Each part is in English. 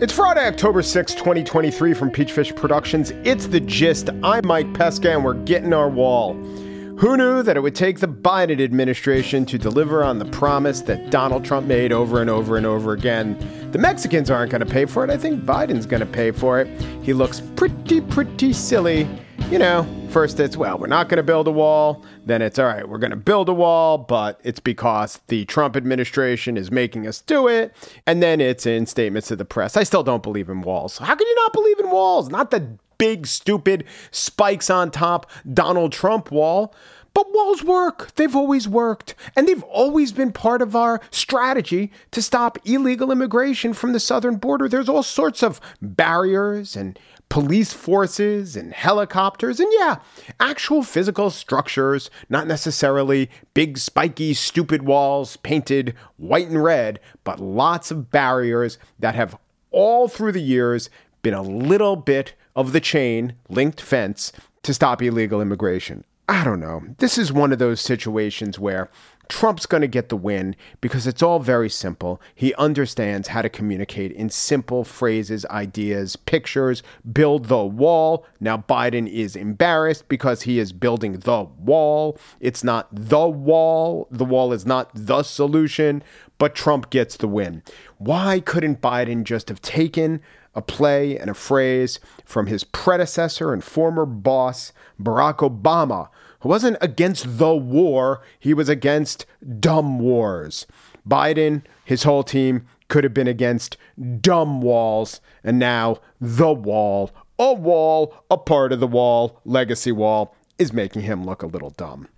It's Friday, October 6, 2023, from Peachfish Productions. It's The Gist. I'm Mike Pesca, and we're getting our wall. Who knew that it would take the Biden administration to deliver on the promise that Donald Trump made over and over and over again? The Mexicans aren't going to pay for it. I think Biden's going to pay for it. He looks pretty, pretty silly. You know, first it's, well, we're not going to build a wall. Then it's, all right, we're going to build a wall, but it's because the Trump administration is making us do it. And then it's in statements to the press. I still don't believe in walls. How can you not believe in walls? Not the big, stupid spikes on top Donald Trump wall. But walls work. They've always worked. And they've always been part of our strategy to stop illegal immigration from the southern border. There's all sorts of barriers and police forces and helicopters, and yeah, actual physical structures, not necessarily big, spiky, stupid walls painted white and red, but lots of barriers that have all through the years been a little bit of the chain linked fence to stop illegal immigration. I don't know. This is one of those situations where Trump's going to get the win because it's all very simple. He understands how to communicate in simple phrases, ideas, pictures, build the wall. Now, Biden is embarrassed because he is building the wall. It's not the wall. The wall is not the solution, but Trump gets the win. Why couldn't Biden just have taken a play and a phrase from his predecessor and former boss, Barack Obama? who wasn't against the war, he was against dumb wars. Biden, his whole team, could have been against dumb walls, and now the wall, a wall, a part of the wall, legacy wall, is making him look a little dumb.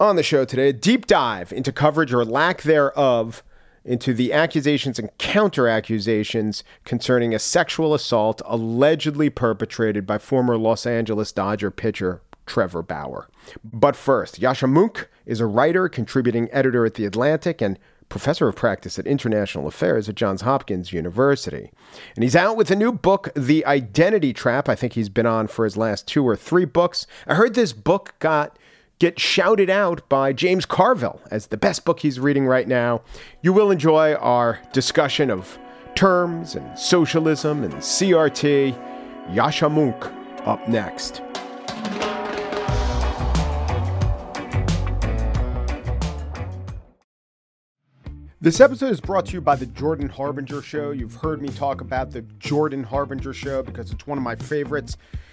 On the show today, a deep dive into coverage or lack thereof into the accusations and counter accusations concerning a sexual assault allegedly perpetrated by former Los Angeles Dodger pitcher Trevor Bauer. But first, Yascha Mounk is a writer, contributing editor at The Atlantic, and professor of practice at international affairs at Johns Hopkins University. And he's out with a new book, The Identity Trap. I think he's been on for his last two or three books. I heard this book got get shouted out by James Carville as the best book he's reading right now. You will enjoy our discussion of terms and socialism and CRT. Yascha Mounk up next. This episode is brought to you by the Jordan Harbinger Show. You've heard me talk about the Jordan Harbinger Show because it's one of my favorites.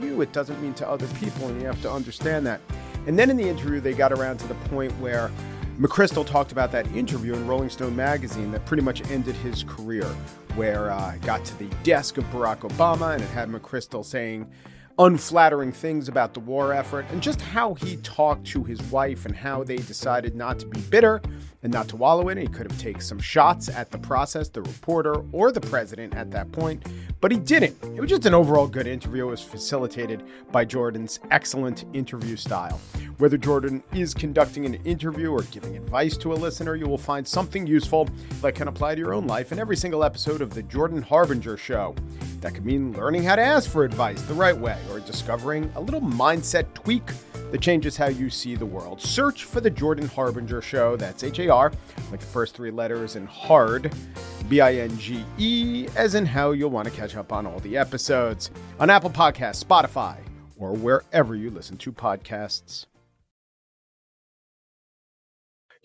you, it doesn't mean to other people, and you have to understand that. And then in the interview, they got around to the point where McChrystal talked about that interview in Rolling Stone magazine that pretty much ended his career, where uh, got to the desk of Barack Obama and it had McChrystal saying, unflattering things about the war effort and just how he talked to his wife and how they decided not to be bitter and not to wallow in it. He could have taken some shots at the process, the reporter, or the president at that point, but he didn't. It was just an overall good interview. It was facilitated by Jordan's excellent interview style. Whether Jordan is conducting an interview or giving advice to a listener, you will find something useful that can apply to your own life in every single episode of The Jordan Harbinger Show. That could mean learning how to ask for advice the right way or discovering a little mindset tweak that changes how you see the world. Search for The Jordan Harbinger Show. That's H A R, like the first three letters, and hard, B I N G E, as in how you'll want to catch up on all the episodes on Apple Podcasts, Spotify, or wherever you listen to podcasts.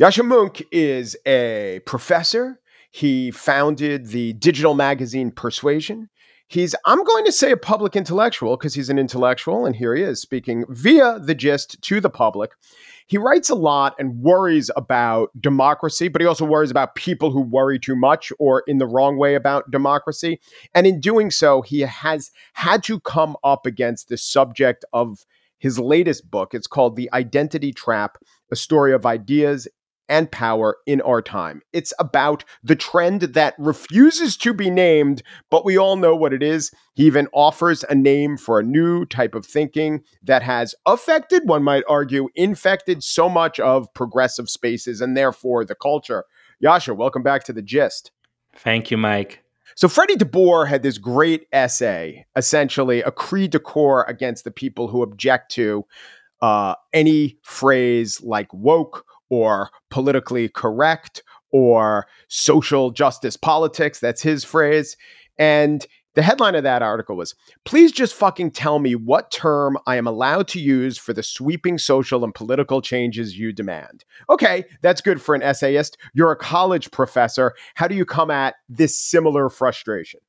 Yascha Mounk is a professor. He founded the digital magazine Persuasion. He's, I'm going to say, a public intellectual because he's an intellectual, and here he is speaking via the gist to the public. He writes a lot and worries about democracy, but he also worries about people who worry too much or in the wrong way about democracy. And in doing so, he has had to come up against the subject of his latest book. It's called The Identity Trap A Story of Ideas, and power in our time. It's about the trend that refuses to be named, but we all know what it is. He even offers a name for a new type of thinking that has affected, one might argue, infected so much of progressive spaces and therefore the culture. Yascha, welcome back to the gist. Thank you, Mike. So Freddie de Boer had this great essay, essentially a cri de coeur against the people who object to uh, any phrase like woke or politically correct or social justice politics. That's his phrase. And the headline of that article was Please just fucking tell me what term I am allowed to use for the sweeping social and political changes you demand. Okay, that's good for an essayist. You're a college professor. How do you come at this similar frustration?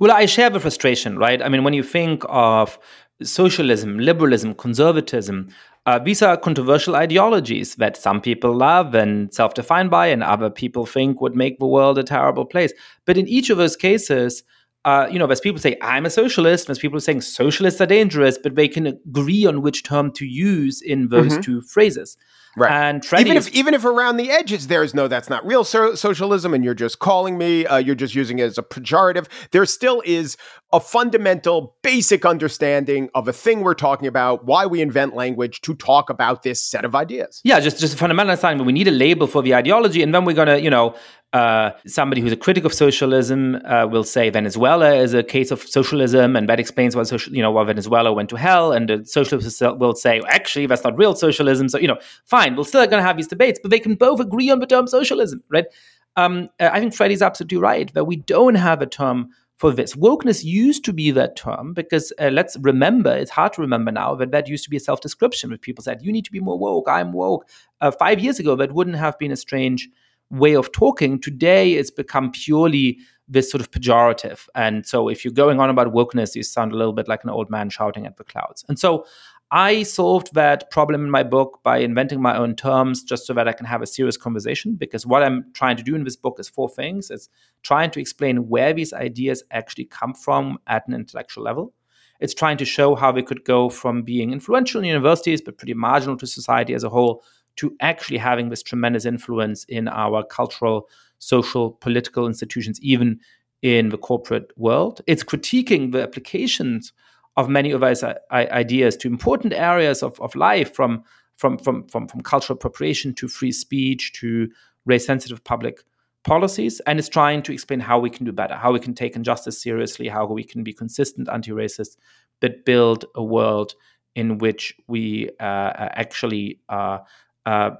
Well, I share the frustration, right? I mean, when you think of socialism, liberalism, conservatism, uh, these are controversial ideologies that some people love and self define by, and other people think would make the world a terrible place. But in each of those cases, uh, you know, there's people say I'm a socialist. There's people saying socialists are dangerous, but they can agree on which term to use in those mm-hmm. two phrases. Right. And Freddie even if even if around the edges there is no, that's not real so- socialism, and you're just calling me, uh, you're just using it as a pejorative. There still is a fundamental, basic understanding of a thing we're talking about, why we invent language to talk about this set of ideas. Yeah, just just a fundamental understanding. We need a label for the ideology, and then we're gonna, you know, uh, somebody who's a critic of socialism uh, will say Venezuela is a case of socialism, and that explains why social, you know, why Venezuela went to hell. And the socialists will say, actually, that's not real socialism. So, you know, fine, we're still going to have these debates, but they can both agree on the term socialism, right? Um, uh, I think Freddie's absolutely right that we don't have a term for this. Wokeness used to be that term because uh, let's remember, it's hard to remember now that that used to be a self description where people said, you need to be more woke, I'm woke. Uh, five years ago, that wouldn't have been a strange way of talking. Today, it's become purely this sort of pejorative. And so, if you're going on about wokeness, you sound a little bit like an old man shouting at the clouds. And so, I solved that problem in my book by inventing my own terms just so that I can have a serious conversation. Because what I'm trying to do in this book is four things it's trying to explain where these ideas actually come from at an intellectual level. It's trying to show how we could go from being influential in universities, but pretty marginal to society as a whole, to actually having this tremendous influence in our cultural, social, political institutions, even in the corporate world. It's critiquing the applications of many of those ideas to important areas of, of life, from, from, from, from, from cultural appropriation to free speech to race sensitive public policies. And it's trying to explain how we can do better, how we can take injustice seriously, how we can be consistent anti racist, but build a world in which we uh, actually uh, uh,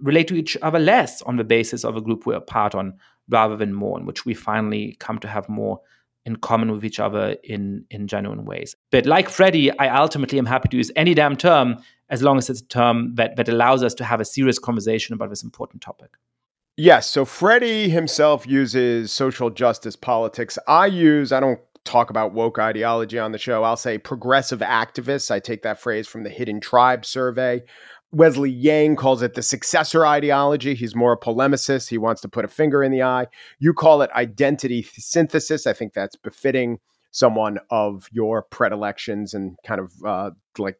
relate to each other less on the basis of a group we're a part on rather than more, in which we finally come to have more in common with each other in in genuine ways. But like Freddie, I ultimately am happy to use any damn term as long as it's a term that that allows us to have a serious conversation about this important topic. Yes. So Freddie himself uses social justice politics. I use, I don't talk about woke ideology on the show. I'll say progressive activists. I take that phrase from the Hidden Tribe survey. Wesley Yang calls it the successor ideology. He's more a polemicist. He wants to put a finger in the eye. You call it identity synthesis. I think that's befitting someone of your predilections and kind of uh, like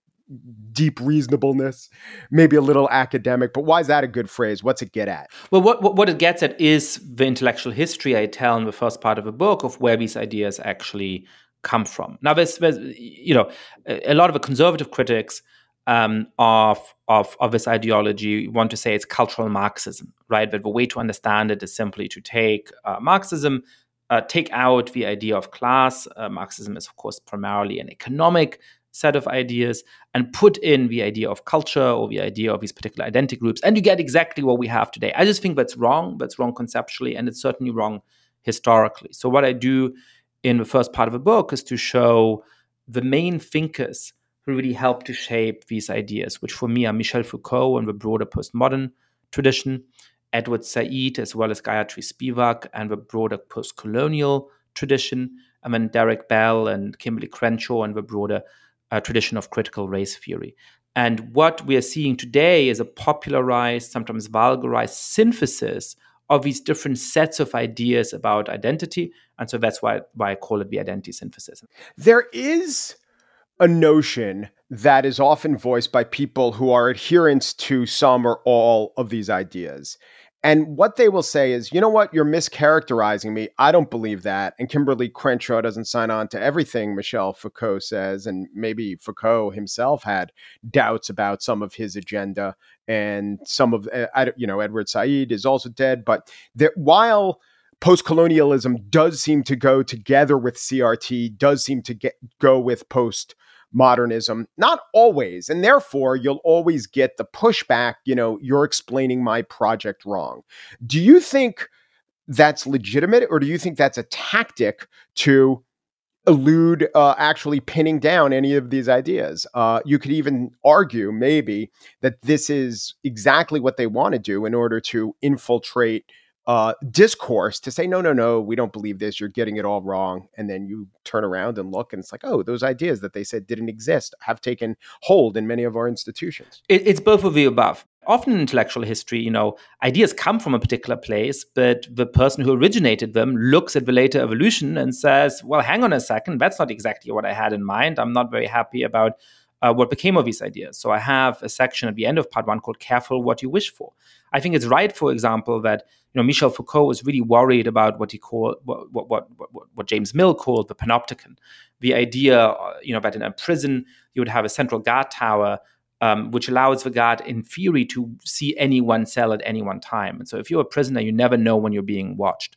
deep reasonableness, maybe a little academic. But why is that a good phrase? What's it get at? Well, what, what it gets at is the intellectual history I tell in the first part of the book of where these ideas actually come from. Now, there's, there's you know, a lot of the conservative critics um, of, of, of this ideology You want to say it's cultural Marxism, right? But the way to understand it is simply to take uh, Marxism, uh, take out the idea of class. Uh, Marxism is, of course, primarily an economic set of ideas, and put in the idea of culture or the idea of these particular identity groups, and you get exactly what we have today. I just think that's wrong. That's wrong conceptually, and it's certainly wrong historically. So, what I do in the first part of the book is to show the main thinkers who really helped to shape these ideas, which for me are Michel Foucault and the broader postmodern tradition, Edward Said, as well as Gayatri Spivak and the broader postcolonial tradition, and then Derek Bell and Kimberlé Crenshaw and the broader uh, tradition of critical race theory. And what we are seeing today is a popularized, sometimes vulgarized synthesis of these different sets of ideas about identity. And so that's why, why I call it the identity synthesis. There is a notion that is often voiced by people who are adherents to some or all of these ideas. And what they will say is, you know what, you're mischaracterizing me. I don't believe that. And Kimberlé Crenshaw doesn't sign on to everything Michel Foucault says. And maybe Foucault himself had doubts about some of his agenda. And some of, uh, you know, Edward Said is also dead. But that while post colonialism does seem to go together with CRT, does seem to get go with post modernism. Not always. And therefore, you'll always get the pushback, you know, you're explaining my project wrong. Do you think that's legitimate, or do you think that's a tactic to elude uh, actually pinning down any of these ideas. Uh, you could even argue, maybe, that this is exactly what they want to do in order to infiltrate uh, discourse to say, no, no, no, we don't believe this. You're getting it all wrong. And then you turn around and look, and it's like, oh, those ideas that they said didn't exist have taken hold in many of our institutions. It, it's both of the above. Often in intellectual history, you know, ideas come from a particular place, but the person who originated them looks at the later evolution and says, well, hang on a second, that's not exactly what I had in mind. I'm not very happy about uh, what became of these ideas. So I have a section at the end of part one called Careful What You Wish For. I think it's right, for example, that you know Michel Foucault was really worried about what he called what what what, what, what James Mill called the panopticon, the idea uh, you know that in a prison you would have a central guard tower. Um, which allows the guard, in theory, to see any one cell at any one time. And so, if you're a prisoner, you never know when you're being watched.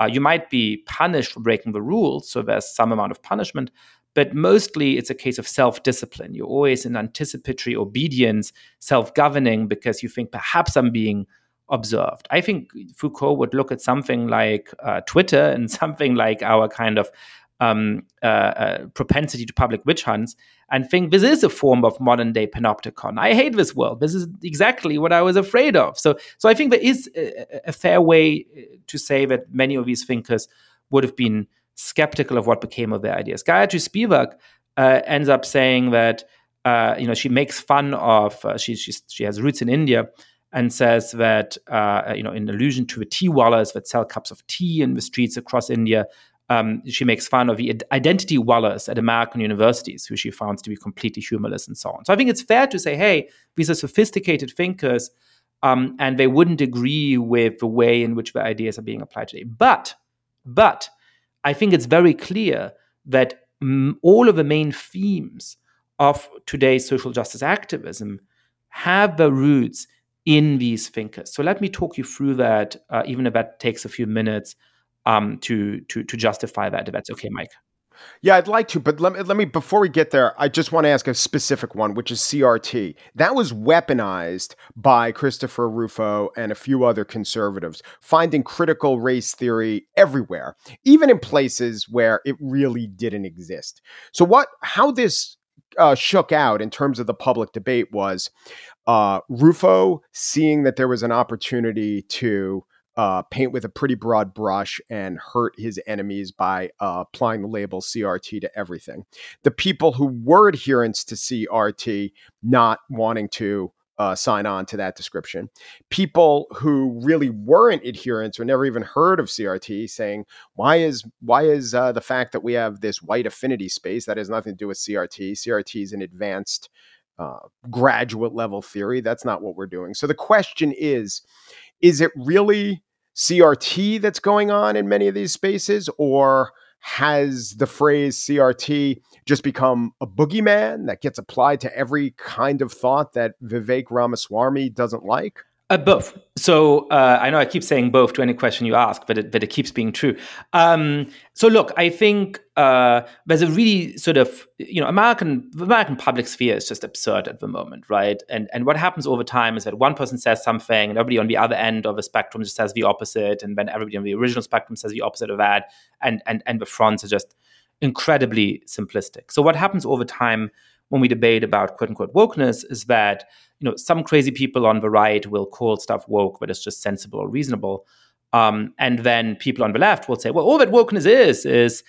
Uh, you might be punished for breaking the rules, so there's some amount of punishment, but mostly it's a case of self discipline. You're always in anticipatory obedience, self governing, because you think perhaps I'm being observed. I think Foucault would look at something like uh, Twitter and something like our kind of um, uh, uh, propensity to public witch hunts and think this is a form of modern day panopticon. I hate this world. This is exactly what I was afraid of. So, so I think there is a, a fair way uh, to say that many of these thinkers would have been skeptical of what became of their ideas. Gayatri Spivak uh, ends up saying that uh, you know she makes fun of uh, she she has roots in India and says that uh, you know in allusion to the tea wallahs that sell cups of tea in the streets across India. Um, she makes fun of the identity wallahs at American universities, who she finds to be completely humorless and so on. So I think it's fair to say, hey, these are sophisticated thinkers, um, and they wouldn't agree with the way in which the ideas are being applied today. But, but I think it's very clear that m- all of the main themes of today's social justice activism have their roots in these thinkers. So let me talk you through that, uh, even if that takes a few minutes um, to, to, to justify that, if that's okay, Mike. Yeah, I'd like to, but let me, let me before we get there, I just want to ask a specific one, which is CRT. That was weaponized by Christopher Rufo and a few other conservatives, finding critical race theory everywhere, even in places where it really didn't exist. So what how this uh, shook out in terms of the public debate was uh, Rufo seeing that there was an opportunity to uh, paint with a pretty broad brush and hurt his enemies by uh, applying the label CRT to everything. The people who were adherents to CRT not wanting to uh, sign on to that description. People who really weren't adherents or never even heard of CRT saying, "Why is why is uh, the fact that we have this white affinity space that has nothing to do with CRT? CRT is an advanced." Uh, graduate level theory. That's not what we're doing. So the question is is it really CRT that's going on in many of these spaces, or has the phrase CRT just become a boogeyman that gets applied to every kind of thought that Vivek Ramaswamy doesn't like? Uh, both. So uh, I know I keep saying both to any question you ask, but it, but it keeps being true. Um, so look, I think uh, there's a really sort of you know American American public sphere is just absurd at the moment, right? And and what happens over time is that one person says something, and everybody on the other end of the spectrum just says the opposite, and then everybody on the original spectrum says the opposite of that, and and and the fronts are just incredibly simplistic. So what happens over time when we debate about quote unquote wokeness is that you know some crazy people on the right will call stuff woke, but it's just sensible or reasonable. Um, and then people on the left will say, well, all that wokeness is is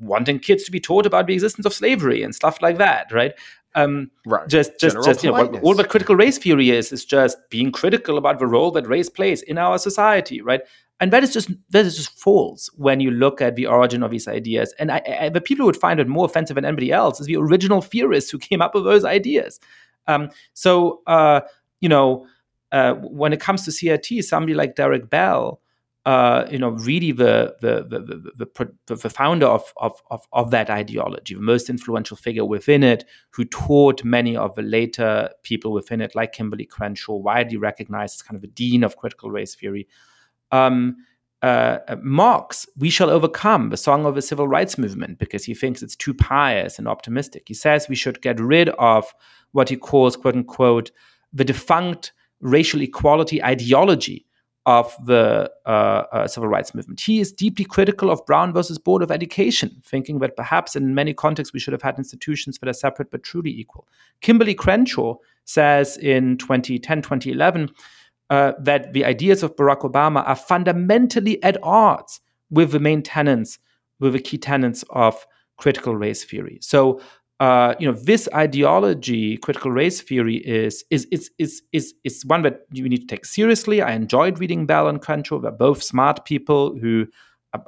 wanting kids to be taught about the existence of slavery and stuff like that, right? Um, right. Just, just, General just, you know, what, all what critical race theory is is just being critical about the role that race plays in our society, right? And that is just that is just false when you look at the origin of these ideas. And I, I, the people who would find it more offensive than anybody else is the original theorists who came up with those ideas. Um, so, uh, you know, uh, when it comes to CRT, somebody like Derek Bell uh, you know, really the the the, the, the founder of, of, of, of, that ideology, the most influential figure within it, who taught many of the later people within it, like Kimberlé Crenshaw, widely recognized as kind of a dean of critical race theory. Um, uh, mocks "We Shall Overcome," the song of the civil rights movement, because he thinks it's too pious and optimistic. He says we should get rid of what he calls "quote unquote" the defunct racial equality ideology of the uh, uh, civil rights movement. He is deeply critical of Brown versus Board of Education, thinking that perhaps in many contexts we should have had institutions that are separate but truly equal. Kimberlé Crenshaw says in 2010, 2011, uh, that the ideas of Barack Obama are fundamentally at odds with the main tenets, with the key tenets of critical race theory. So uh, you know, this ideology, critical race theory, is is is is is is one that you need to take seriously. I enjoyed reading Bell and Crenshaw. They're both smart people who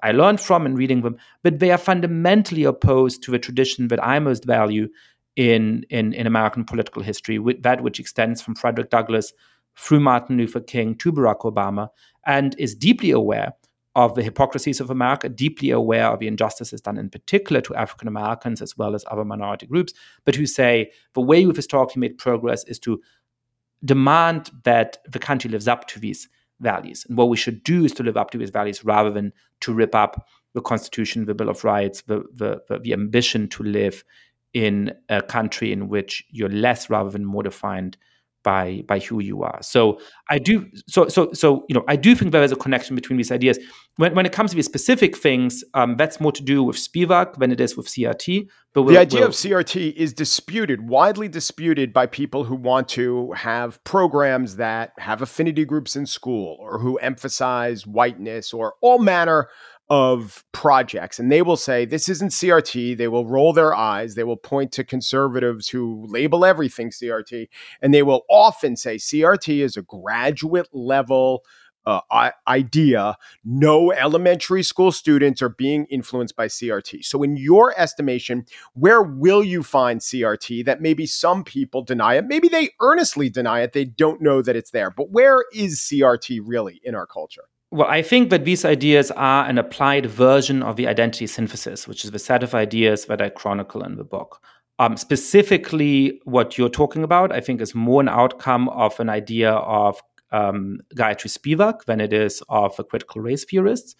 I learned from in reading them, but they are fundamentally opposed to the tradition that I most value in in, in American political history, with that which extends from Frederick Douglass through Martin Luther King to Barack Obama, and is deeply aware of the hypocrisies of America, deeply aware of the injustices done in particular to African Americans as well as other minority groups, but who say the way we've historically made progress is to demand that the country lives up to these values. And what we should do is to live up to these values rather than to rip up the Constitution, the Bill of Rights, the, the, the, the ambition to live in a country in which you're less rather than more defined by by who you are. So I do so so so you know I do think there is a connection between these ideas. When when it comes to these specific things, um, that's more to do with Spivak than it is with CRT. But we'll, the idea we'll, of CRT is disputed, widely disputed by people who want to have programs that have affinity groups in school or who emphasize whiteness or all manner of projects and they will say this isn't CRT. They will roll their eyes. They will point to conservatives who label everything CRT. And they will often say CRT is a graduate level uh, idea. No elementary school students are being influenced by CRT. So, in your estimation, where will you find CRT that maybe some people deny it? Maybe they earnestly deny it. They don't know that it's there. But where is CRT really in our culture? Well, I think that these ideas are an applied version of the identity synthesis, which is the set of ideas that I chronicle in the book. Um, specifically, what you're talking about, I think, is more an outcome of an idea of um, Gayatri Spivak than it is of the critical race theorists.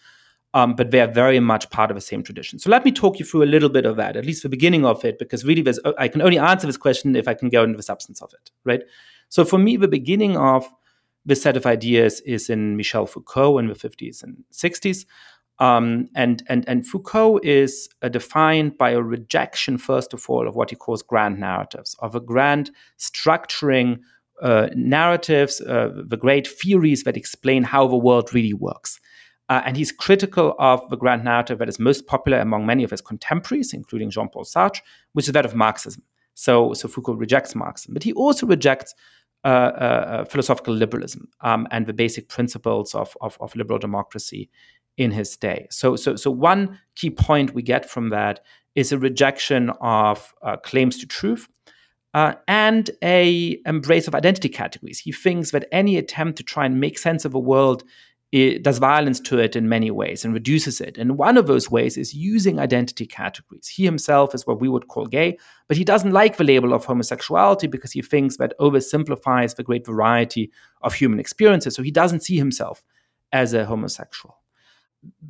Um, but they're very much part of the same tradition. So let me talk you through a little bit of that, at least the beginning of it, because really I can only answer this question if I can go into the substance of it, right? So for me, the beginning of this set of ideas is in Michel Foucault in the 50s and 60s. Um, and, and, and Foucault is uh, defined by a rejection, first of all, of what he calls grand narratives, of a grand structuring uh, narratives, uh, the great theories that explain how the world really works. Uh, and he's critical of the grand narrative that is most popular among many of his contemporaries, including Jean Paul Sartre, which is that of Marxism. So, so Foucault rejects Marxism, but he also rejects philosophical liberalism um, and the basic principles of, of, of, liberal democracy in his day. So, so, so one key point we get from that is a rejection of uh, claims to truth uh, and a embrace of identity categories. He thinks that any attempt to try and make sense of a world it does violence to it in many ways and reduces it. And one of those ways is using identity categories. He himself is what we would call gay, but he doesn't like the label of homosexuality because he thinks that oversimplifies the great variety of human experiences. So he doesn't see himself as a homosexual.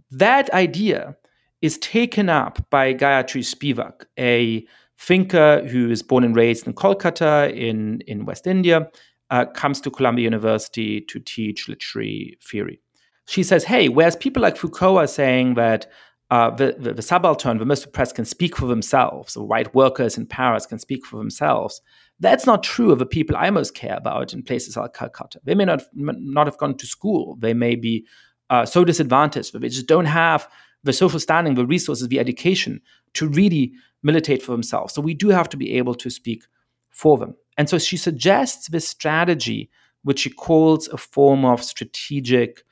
That idea is taken up by Gayatri Spivak, a thinker who is born and raised in Kolkata in, in West India, uh, comes to Columbia University to teach literary theory she says, hey, whereas people like Foucault are saying that uh, the, the, the, subaltern, the most oppressed, can speak for themselves, or white workers in Paris can speak for themselves. That's not true of the people I most care about in places like Calcutta. They may not, not have gone to school. They may be uh, so disadvantaged that they just don't have the social standing, the resources, the education to really militate for themselves. So we do have to be able to speak for them. And so she suggests this strategy, which she calls a form of strategic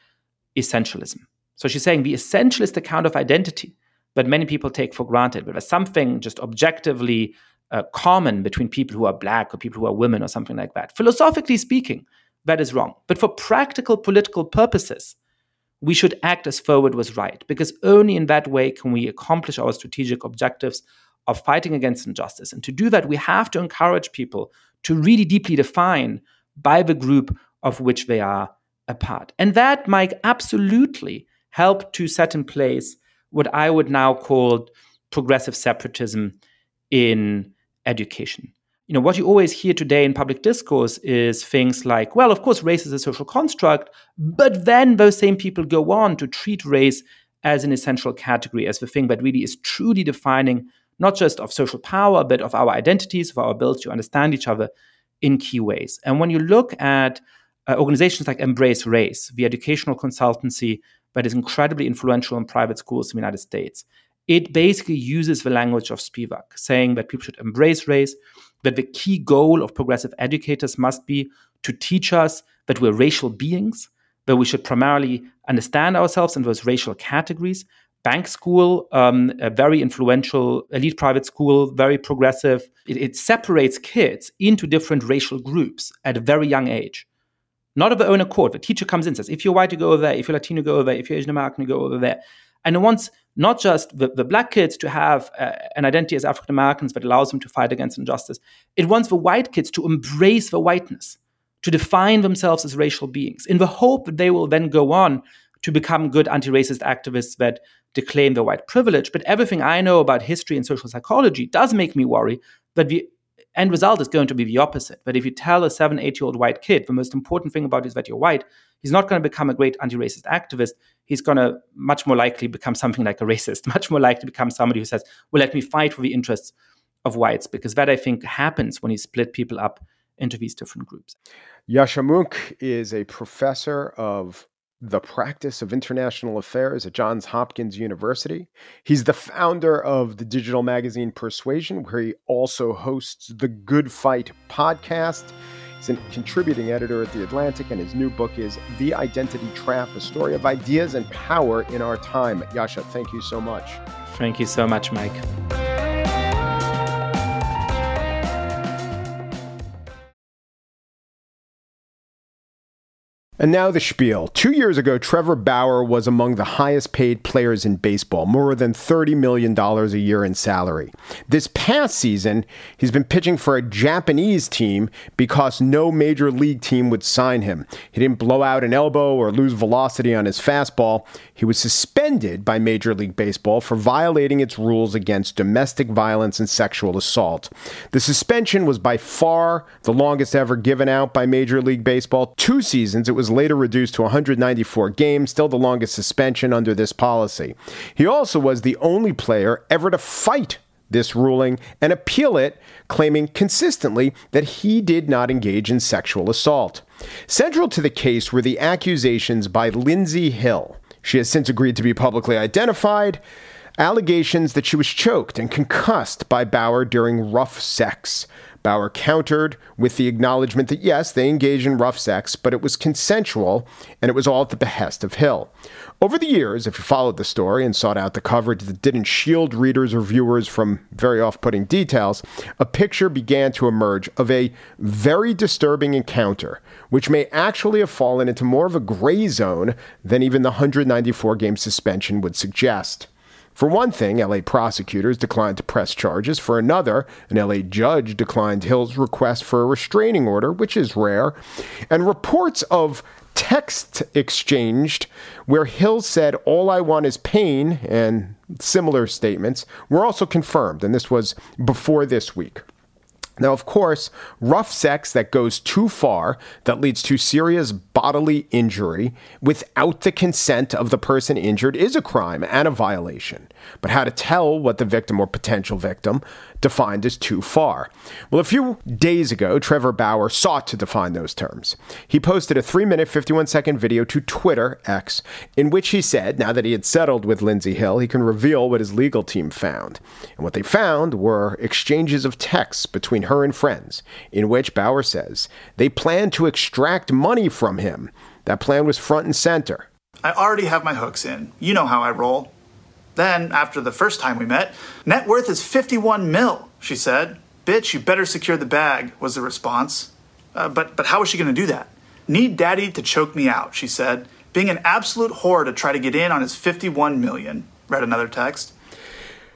essentialism. So she's saying the essentialist account of identity that many people take for granted, but there's something just objectively uh, common between people who are black or people who are women or something like that. Philosophically speaking, that is wrong. But for practical political purposes, we should act as forward was right, because only in that way can we accomplish our strategic objectives of fighting against injustice. And to do that, we have to encourage people to really deeply define by the group of which they are a part. And that might absolutely help to set in place what I would now call progressive separatism in education. You know, what you always hear today in public discourse is things like, well, of course, race is a social construct, but then those same people go on to treat race as an essential category, as the thing that really is truly defining not just of social power, but of our identities, of our ability to understand each other in key ways. And when you look at uh, organizations like Embrace Race, the educational consultancy that is incredibly influential in private schools in the United States, it basically uses the language of Spivak, saying that people should embrace race, that the key goal of progressive educators must be to teach us that we're racial beings, that we should primarily understand ourselves in those racial categories, bank school, um, a very influential elite private school, very progressive. It, it, separates kids into different racial groups at a very young age. Not of their own accord. The teacher comes in and says, if you're white, you go over there. If you're Latino, go over there. If you're Asian American, you go over there. And it wants not just the, the black kids to have uh, an identity as African Americans that allows them to fight against injustice. It wants the white kids to embrace the whiteness, to define themselves as racial beings, in the hope that they will then go on to become good anti racist activists that to claim their white privilege. But everything I know about history and social psychology does make me worry that the end result is going to be the opposite. That if you tell a seven, eight year old white kid, the most important thing about is that you're white, he's not going to become a great anti racist activist. He's going to much more likely become something like a racist, much more likely become somebody who says, well, let me fight for the interests of whites, because that I think happens when you split people up into these different groups. Yascha Mounk is a professor of the practice of international affairs at Johns Hopkins University. He's the founder of the digital magazine Persuasion, where he also hosts the Good Fight podcast. He's a contributing editor at The Atlantic, and his new book is The Identity Trap A Story of Ideas and Power in Our Time. Yascha, thank you so much. Thank you so much, Mike. And now the spiel. Two years ago, Trevor Bauer was among the highest paid players in baseball, more than $30 million a year in salary. This past season, he's been pitching for a Japanese team because no major league team would sign him. He didn't blow out an elbow or lose velocity on his fastball. He was suspended by Major League Baseball for violating its rules against domestic violence and sexual assault. The suspension was by far the longest ever given out by Major League Baseball. Two seasons, it was later reduced to 194 games, still the longest suspension under this policy. He also was the only player ever to fight this ruling and appeal it, claiming consistently that he did not engage in sexual assault. Central to the case were the accusations by Lindsey Hill. She has since agreed to be publicly identified. Allegations that she was choked and concussed by Bauer during rough sex. Bauer countered with the acknowledgement that yes, they engaged in rough sex, but it was consensual and it was all at the behest of Hill. Over the years, if you followed the story and sought out the coverage that didn't shield readers or viewers from very off putting details, a picture began to emerge of a very disturbing encounter, which may actually have fallen into more of a gray zone than even the 194 game suspension would suggest. For one thing, LA prosecutors declined to press charges. For another, an LA judge declined Hill's request for a restraining order, which is rare. And reports of text exchanged where Hill said, All I want is pain, and similar statements were also confirmed. And this was before this week. Now, of course, rough sex that goes too far, that leads to serious bodily injury without the consent of the person injured, is a crime and a violation. But how to tell what the victim or potential victim defined as too far. Well, a few days ago, Trevor Bauer sought to define those terms. He posted a 3 minute, 51 second video to Twitter X in which he said, now that he had settled with Lindsey Hill, he can reveal what his legal team found. And what they found were exchanges of texts between her and friends, in which Bauer says they planned to extract money from him. That plan was front and center. I already have my hooks in. You know how I roll. Then, after the first time we met, net worth is 51 mil, she said. Bitch, you better secure the bag, was the response. Uh, but, but how is she going to do that? Need daddy to choke me out, she said. Being an absolute whore to try to get in on his 51 million, read another text.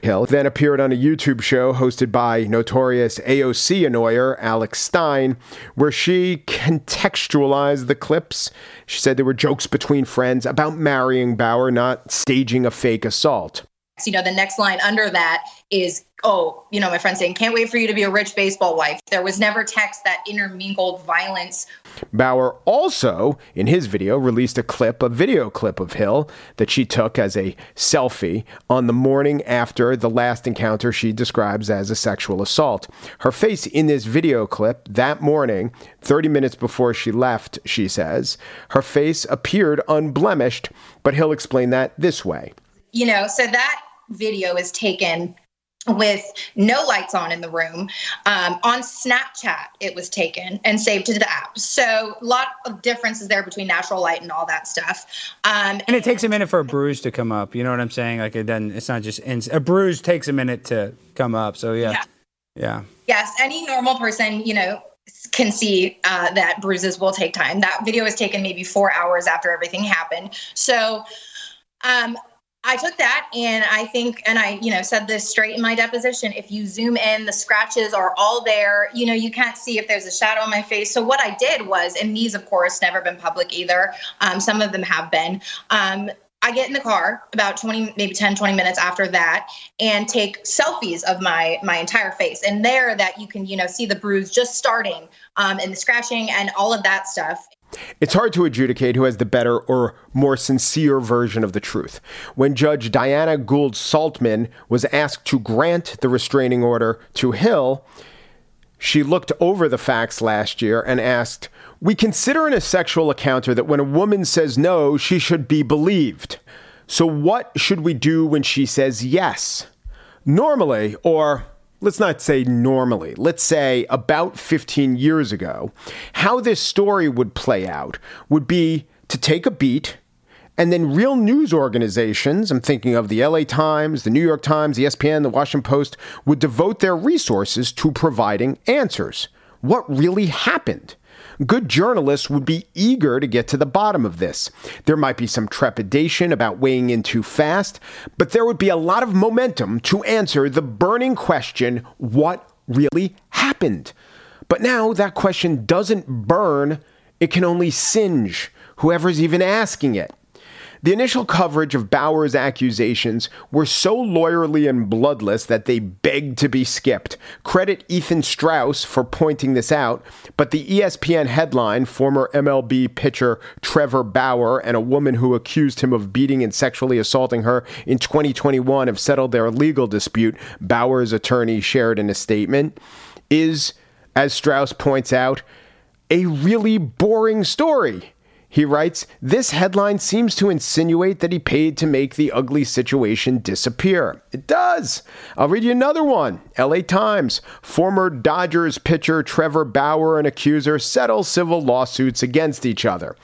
Hill then appeared on a YouTube show hosted by notorious AOC annoyer Alex Stein, where she contextualized the clips. She said there were jokes between friends about marrying Bauer, not staging a fake assault. You know, the next line under that is, oh, you know, my friend saying, can't wait for you to be a rich baseball wife. There was never text that intermingled violence. Bauer also, in his video, released a clip, a video clip of Hill that she took as a selfie on the morning after the last encounter she describes as a sexual assault. Her face in this video clip that morning, 30 minutes before she left, she says, her face appeared unblemished, but Hill explained that this way. You know, so that video is taken with no lights on in the room. Um, on Snapchat, it was taken and saved to the app. So a lot of differences there between natural light and all that stuff. Um, and it takes a minute for a bruise to come up. You know what I'm saying? Like it doesn't. It's not just ins- a bruise takes a minute to come up. So yeah, yeah. yeah. Yes, any normal person, you know, can see uh, that bruises will take time. That video was taken maybe four hours after everything happened. So um, I took that and I think, and I, you know, said this straight in my deposition. If you zoom in, the scratches are all there. You know, you can't see if there's a shadow on my face. So what I did was, and these, of course, never been public either. Um, some of them have been. Um, I get in the car about 20, maybe 10, 20 minutes after that and take selfies of my my entire face. And there that you can, you know, see the bruise just starting um, and the scratching and all of that stuff. It's hard to adjudicate who has the better or more sincere version of the truth. When Judge Diana Gould Saltman was asked to grant the restraining order to Hill, she looked over the facts last year and asked, We consider in a sexual encounter that when a woman says no, she should be believed. So what should we do when she says yes? Normally, or let's not say normally, let's say about 15 years ago, how this story would play out would be to take a beat and then real news organizations, I'm thinking of the LA Times, the New York Times, ESPN, the Washington Post, would devote their resources to providing answers. What really happened? Good journalists would be eager to get to the bottom of this. There might be some trepidation about weighing in too fast, but there would be a lot of momentum to answer the burning question what really happened? But now that question doesn't burn, it can only singe whoever's even asking it. The initial coverage of Bauer's accusations were so lawyerly and bloodless that they begged to be skipped. Credit Ethan Strauss for pointing this out, but the ESPN headline, former MLB pitcher Trevor Bauer and a woman who accused him of beating and sexually assaulting her in 2021 have settled their legal dispute, Bauer's attorney shared in a statement, is, as Strauss points out, a really boring story. He writes, This headline seems to insinuate that he paid to make the ugly situation disappear. It does. I'll read you another one. LA Times. Former Dodgers pitcher Trevor Bauer and accuser settle civil lawsuits against each other.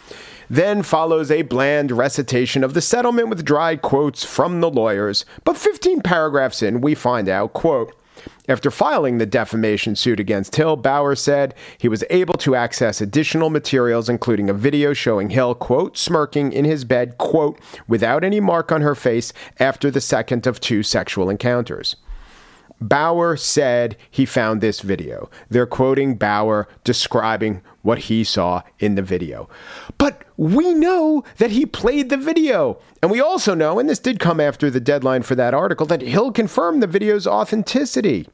Then follows a bland recitation of the settlement with dry quotes from the lawyers. But 15 paragraphs in, we find out, quote, after filing the defamation suit against Hill, Bauer said he was able to access additional materials, including a video showing Hill, quote, smirking in his bed, quote, without any mark on her face after the second of two sexual encounters. Bauer said he found this video. They're quoting Bauer describing what he saw in the video. But we know that he played the video. And we also know, and this did come after the deadline for that article, that Hill confirmed the video's authenticity.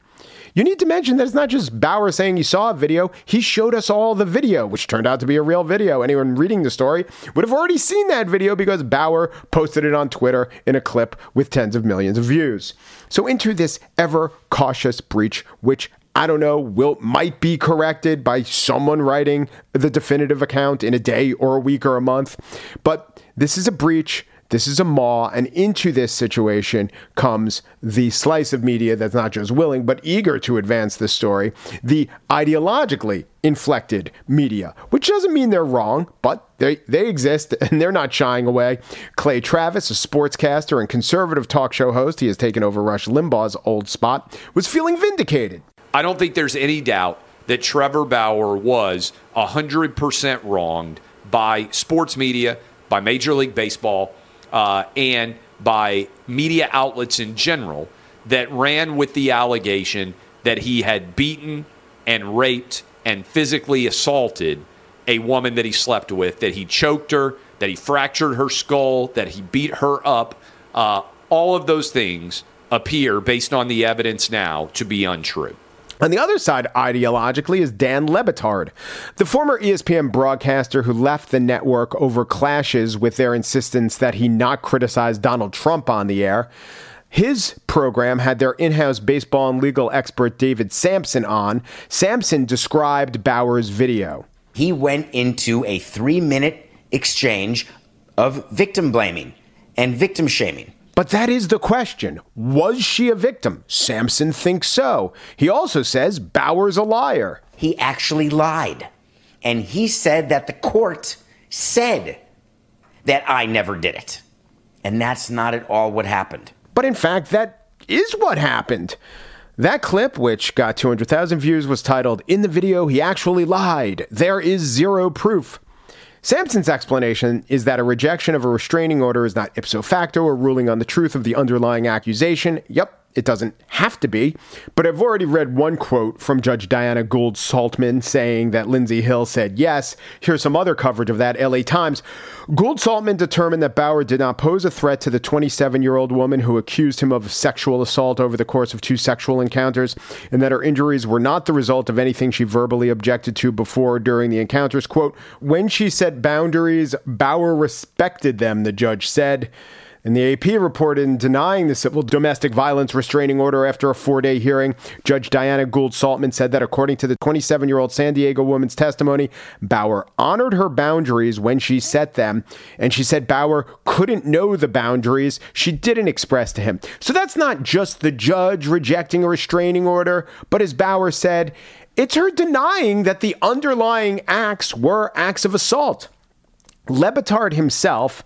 You need to mention that it's not just Bauer saying he saw a video, he showed us all the video, which turned out to be a real video. Anyone reading the story would have already seen that video because Bauer posted it on Twitter in a clip with tens of millions of views. So, into this ever cautious breach, which I don't know, will might be corrected by someone writing the definitive account in a day or a week or a month. But this is a breach. This is a maw, and into this situation comes the slice of media that's not just willing, but eager to advance the story, the ideologically inflected media, which doesn't mean they're wrong, but they, they exist and they're not shying away. Clay Travis, a sportscaster and conservative talk show host, he has taken over Rush Limbaugh's old spot, was feeling vindicated I don't think there's any doubt that Trevor Bauer was 100% wronged by sports media, by Major League Baseball, uh, and by media outlets in general that ran with the allegation that he had beaten and raped and physically assaulted a woman that he slept with, that he choked her, that he fractured her skull, that he beat her up. Uh, all of those things appear, based on the evidence now, to be untrue. On the other side, ideologically, is Dan Le Batard, the former ESPN broadcaster who left the network over clashes with their insistence that he not criticize Donald Trump on the air. His program had their in house baseball and legal expert David Samson on. Samson described Bauer's video. He went into a three minute exchange of victim blaming and victim shaming. But that is the question. Was she a victim? Samson thinks so. He also says Bauer's a liar. He actually lied. And he said that the court said that I never did it. And that's not at all what happened. But in fact, that is what happened. That clip, which got 200,000 views, was titled, In the Video, He Actually Lied. There is Zero Proof. Samson's explanation is that a rejection of a restraining order is not ipso facto a ruling on the truth of the underlying accusation. Yep, it doesn't have to be, but I've already read one quote from Judge Diana Gould Saltman saying that Lindsey Hill said yes. Here's some other coverage of that LA Times. Gould Saltman determined that Bauer did not pose a threat to the 27 year old woman who accused him of sexual assault over the course of two sexual encounters, and that her injuries were not the result of anything she verbally objected to before or during the encounters. Quote, when she set boundaries, Bauer respected them, the judge said. And the AP reported in denying the civil domestic violence restraining order after a four day hearing. Judge Diana Gould Saltman said that according to the 27 year old San Diego woman's testimony, Bauer honored her boundaries when she set them. And she said Bauer couldn't know the boundaries she didn't express to him. So that's not just the judge rejecting a restraining order, but as Bauer said, it's her denying that the underlying acts were acts of assault. Le Batard himself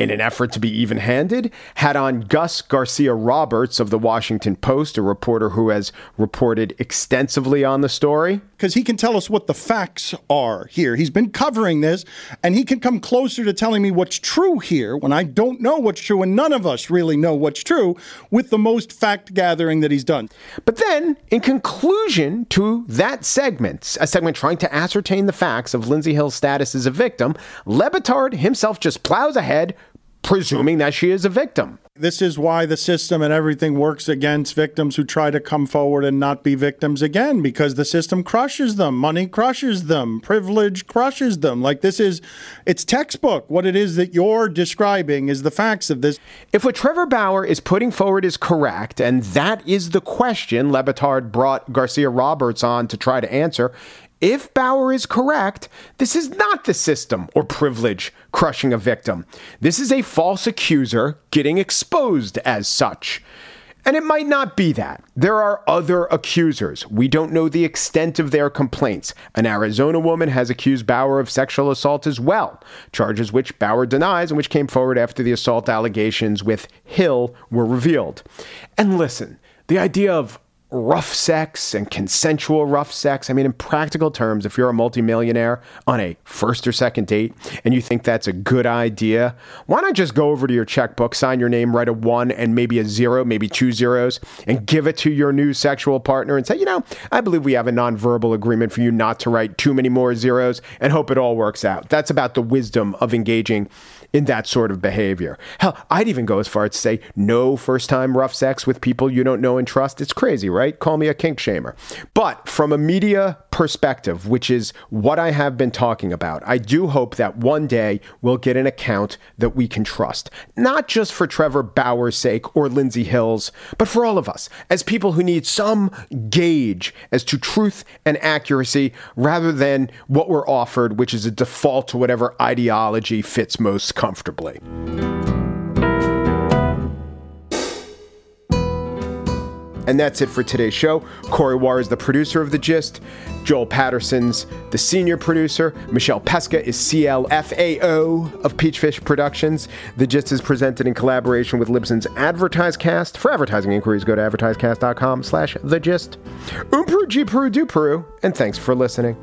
in an effort to be even handed, had on Gus Garcia Roberts of the Washington Post, a reporter who has reported extensively on the story. Because he can tell us what the facts are here. He's been covering this, and he can come closer to telling me what's true here when I don't know what's true, and none of us really know what's true with the most fact gathering that he's done. But then, in conclusion to that segment, a segment trying to ascertain the facts of Lindsey Hill's status as a victim, Le Batard himself just plows ahead presuming that she is a victim. This is why the system and everything works against victims who try to come forward and not be victims again, because the system crushes them. Money crushes them. Privilege crushes them. Like this is, it's textbook. What it is that you're describing is the facts of this. If what Trevor Bauer is putting forward is correct, and that is the question Le Batard brought Garcia Roberts on to try to answer, if Bauer is correct, this is not the system or privilege crushing a victim. This is a false accuser getting exposed as such. And it might not be that. There are other accusers. We don't know the extent of their complaints. An Arizona woman has accused Bauer of sexual assault as well, charges which Bauer denies and which came forward after the assault allegations with Hill were revealed. And listen, the idea of rough sex and consensual rough sex. I mean, in practical terms, if you're a multimillionaire on a first or second date and you think that's a good idea, why not just go over to your checkbook, sign your name, write a one and maybe a zero, maybe two zeros, and give it to your new sexual partner and say, you know, I believe we have a nonverbal agreement for you not to write too many more zeros and hope it all works out. That's about the wisdom of engaging in that sort of behavior. Hell, I'd even go as far as to say no first time rough sex with people you don't know and trust. It's crazy, right? Call me a kink shamer. But from a media perspective, which is what I have been talking about, I do hope that one day we'll get an account that we can trust. Not just for Trevor Bauer's sake or Lindsey Hill's, but for all of us, as people who need some gauge as to truth and accuracy rather than what we're offered, which is a default to whatever ideology fits most comfortably. And that's it for today's show. Corey Wara is the producer of The Gist. Joel Patterson's the senior producer. Michelle Pesca is CLFAO of Peachfish Productions. The Gist is presented in collaboration with Libsyn's AdvertiseCast. For advertising inquiries, go to advertisecast.com slash The Gist. Um Peru, do and thanks for listening.